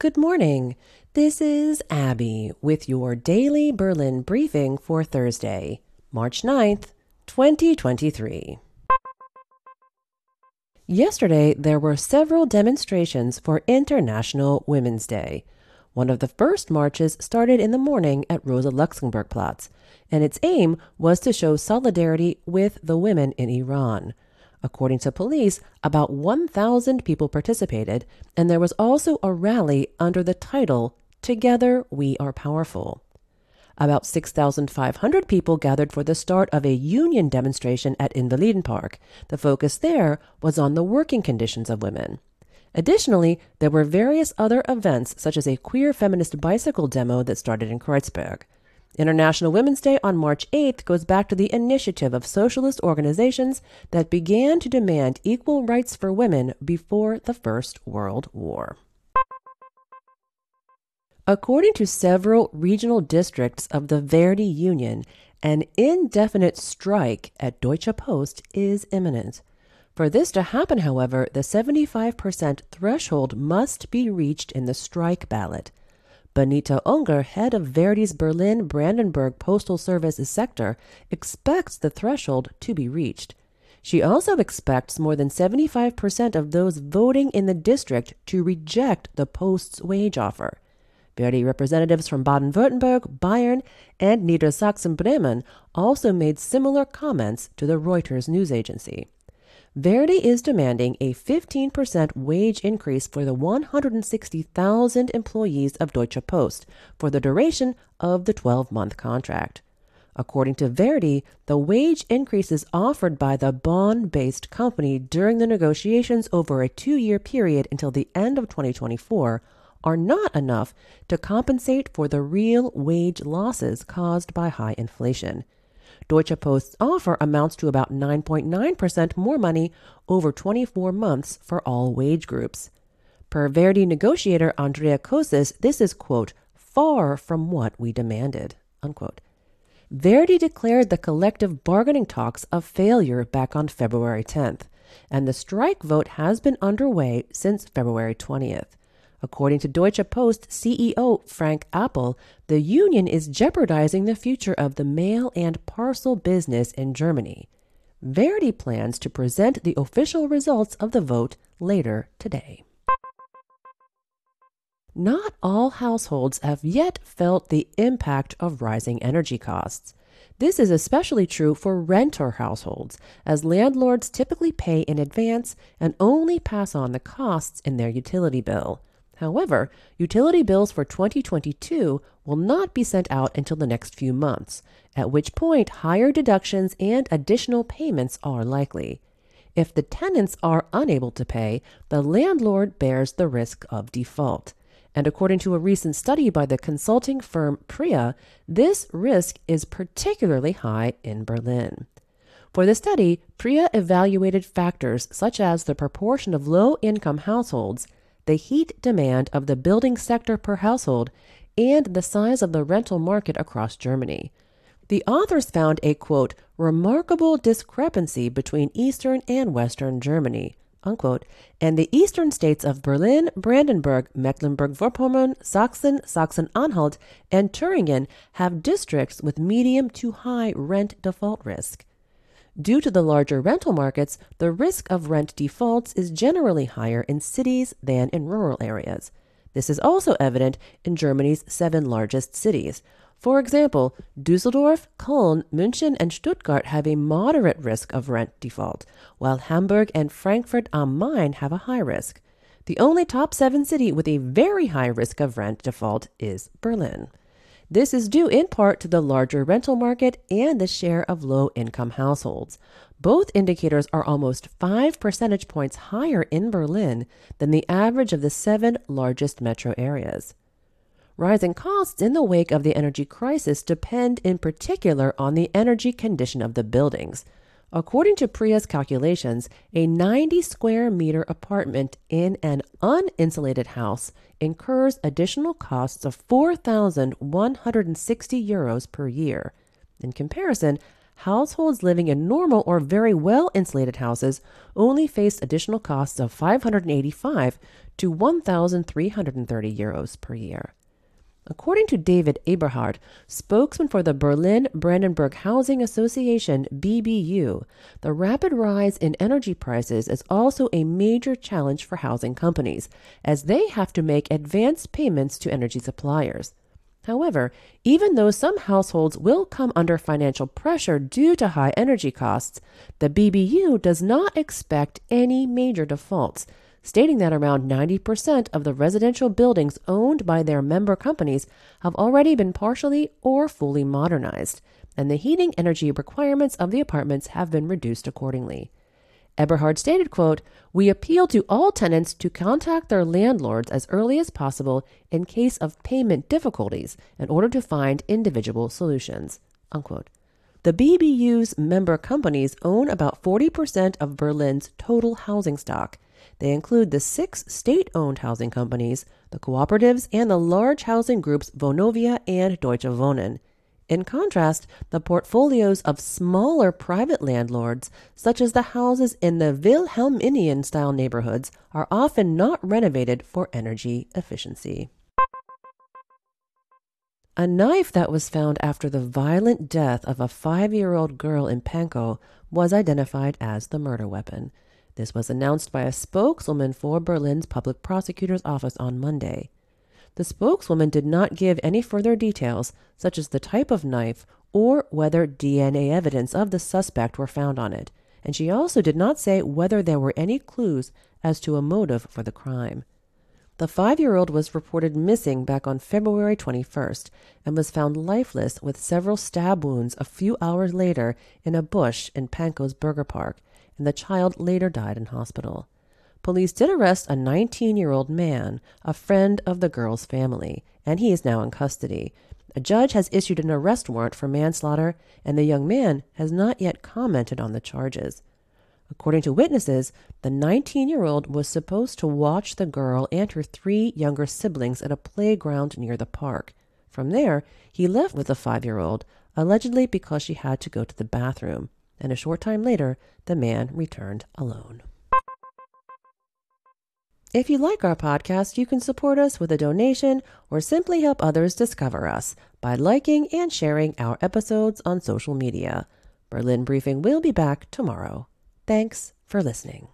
Good morning. This is Abby with your daily Berlin briefing for Thursday, March 9th, 2023. Yesterday, there were several demonstrations for International Women's Day. One of the first marches started in the morning at Rosa Luxemburg Platz, and its aim was to show solidarity with the women in Iran. According to police, about 1,000 people participated, and there was also a rally under the title Together We Are Powerful. About 6,500 people gathered for the start of a union demonstration at Invalidenpark. The focus there was on the working conditions of women. Additionally, there were various other events, such as a queer feminist bicycle demo that started in Kreuzberg. International Women's Day on March 8th goes back to the initiative of socialist organizations that began to demand equal rights for women before the First World War. According to several regional districts of the Verdi Union, an indefinite strike at Deutsche Post is imminent. For this to happen, however, the 75% threshold must be reached in the strike ballot. Benita Unger, head of Verdi's Berlin Brandenburg Postal Services sector, expects the threshold to be reached. She also expects more than 75% of those voting in the district to reject the Post's wage offer. Verdi representatives from Baden Württemberg, Bayern, and Niedersachsen Bremen also made similar comments to the Reuters news agency. Verdi is demanding a 15% wage increase for the 160,000 employees of Deutsche Post for the duration of the 12 month contract. According to Verdi, the wage increases offered by the Bonn based company during the negotiations over a two year period until the end of 2024 are not enough to compensate for the real wage losses caused by high inflation. Deutsche Post's offer amounts to about 9.9% more money over 24 months for all wage groups. Per Verdi negotiator Andrea Kocsis, this is, quote, far from what we demanded, unquote. Verdi declared the collective bargaining talks a failure back on February 10th, and the strike vote has been underway since February 20th. According to Deutsche Post CEO Frank Appel, the union is jeopardizing the future of the mail and parcel business in Germany. Verdi plans to present the official results of the vote later today. Not all households have yet felt the impact of rising energy costs. This is especially true for renter households, as landlords typically pay in advance and only pass on the costs in their utility bill. However, utility bills for 2022 will not be sent out until the next few months, at which point higher deductions and additional payments are likely. If the tenants are unable to pay, the landlord bears the risk of default. And according to a recent study by the consulting firm Pria, this risk is particularly high in Berlin. For the study, Pria evaluated factors such as the proportion of low income households the heat demand of the building sector per household, and the size of the rental market across Germany. The authors found a quote, remarkable discrepancy between Eastern and Western Germany, unquote, and the eastern states of Berlin, Brandenburg, Mecklenburg Vorpommern, Sachsen, Saxon Anhalt, and Thuringen have districts with medium to high rent default risk. Due to the larger rental markets, the risk of rent defaults is generally higher in cities than in rural areas. This is also evident in Germany's seven largest cities. For example, Dusseldorf, Köln, München, and Stuttgart have a moderate risk of rent default, while Hamburg and Frankfurt am Main have a high risk. The only top seven city with a very high risk of rent default is Berlin. This is due in part to the larger rental market and the share of low income households. Both indicators are almost 5 percentage points higher in Berlin than the average of the seven largest metro areas. Rising costs in the wake of the energy crisis depend in particular on the energy condition of the buildings. According to Pria's calculations, a 90 square meter apartment in an uninsulated house incurs additional costs of 4,160 euros per year. In comparison, households living in normal or very well insulated houses only face additional costs of 585 to 1,330 euros per year. According to David Eberhart, spokesman for the Berlin Brandenburg Housing Association BBU, the rapid rise in energy prices is also a major challenge for housing companies, as they have to make advance payments to energy suppliers. However, even though some households will come under financial pressure due to high energy costs, the BBU does not expect any major defaults stating that around 90% of the residential buildings owned by their member companies have already been partially or fully modernized, and the heating energy requirements of the apartments have been reduced accordingly. Eberhart stated, quote, We appeal to all tenants to contact their landlords as early as possible in case of payment difficulties in order to find individual solutions. Unquote. The BBU's member companies own about 40% of Berlin's total housing stock, they include the six state owned housing companies, the cooperatives, and the large housing groups Vonovia and Deutsche Wohnen. In contrast, the portfolios of smaller private landlords, such as the houses in the Wilhelminian style neighborhoods, are often not renovated for energy efficiency. A knife that was found after the violent death of a five year old girl in Pankow was identified as the murder weapon. This was announced by a spokeswoman for Berlin's public prosecutor's office on Monday. The spokeswoman did not give any further details, such as the type of knife or whether DNA evidence of the suspect were found on it, and she also did not say whether there were any clues as to a motive for the crime. The five year old was reported missing back on February 21st and was found lifeless with several stab wounds a few hours later in a bush in Pankow's Burger Park, and the child later died in hospital. Police did arrest a 19 year old man, a friend of the girl's family, and he is now in custody. A judge has issued an arrest warrant for manslaughter, and the young man has not yet commented on the charges. According to witnesses, the 19 year old was supposed to watch the girl and her three younger siblings at a playground near the park. From there, he left with the five year old, allegedly because she had to go to the bathroom and a short time later, the man returned alone. If you like our podcast, you can support us with a donation or simply help others discover us by liking and sharing our episodes on social media. Berlin Briefing will be back tomorrow. Thanks for listening.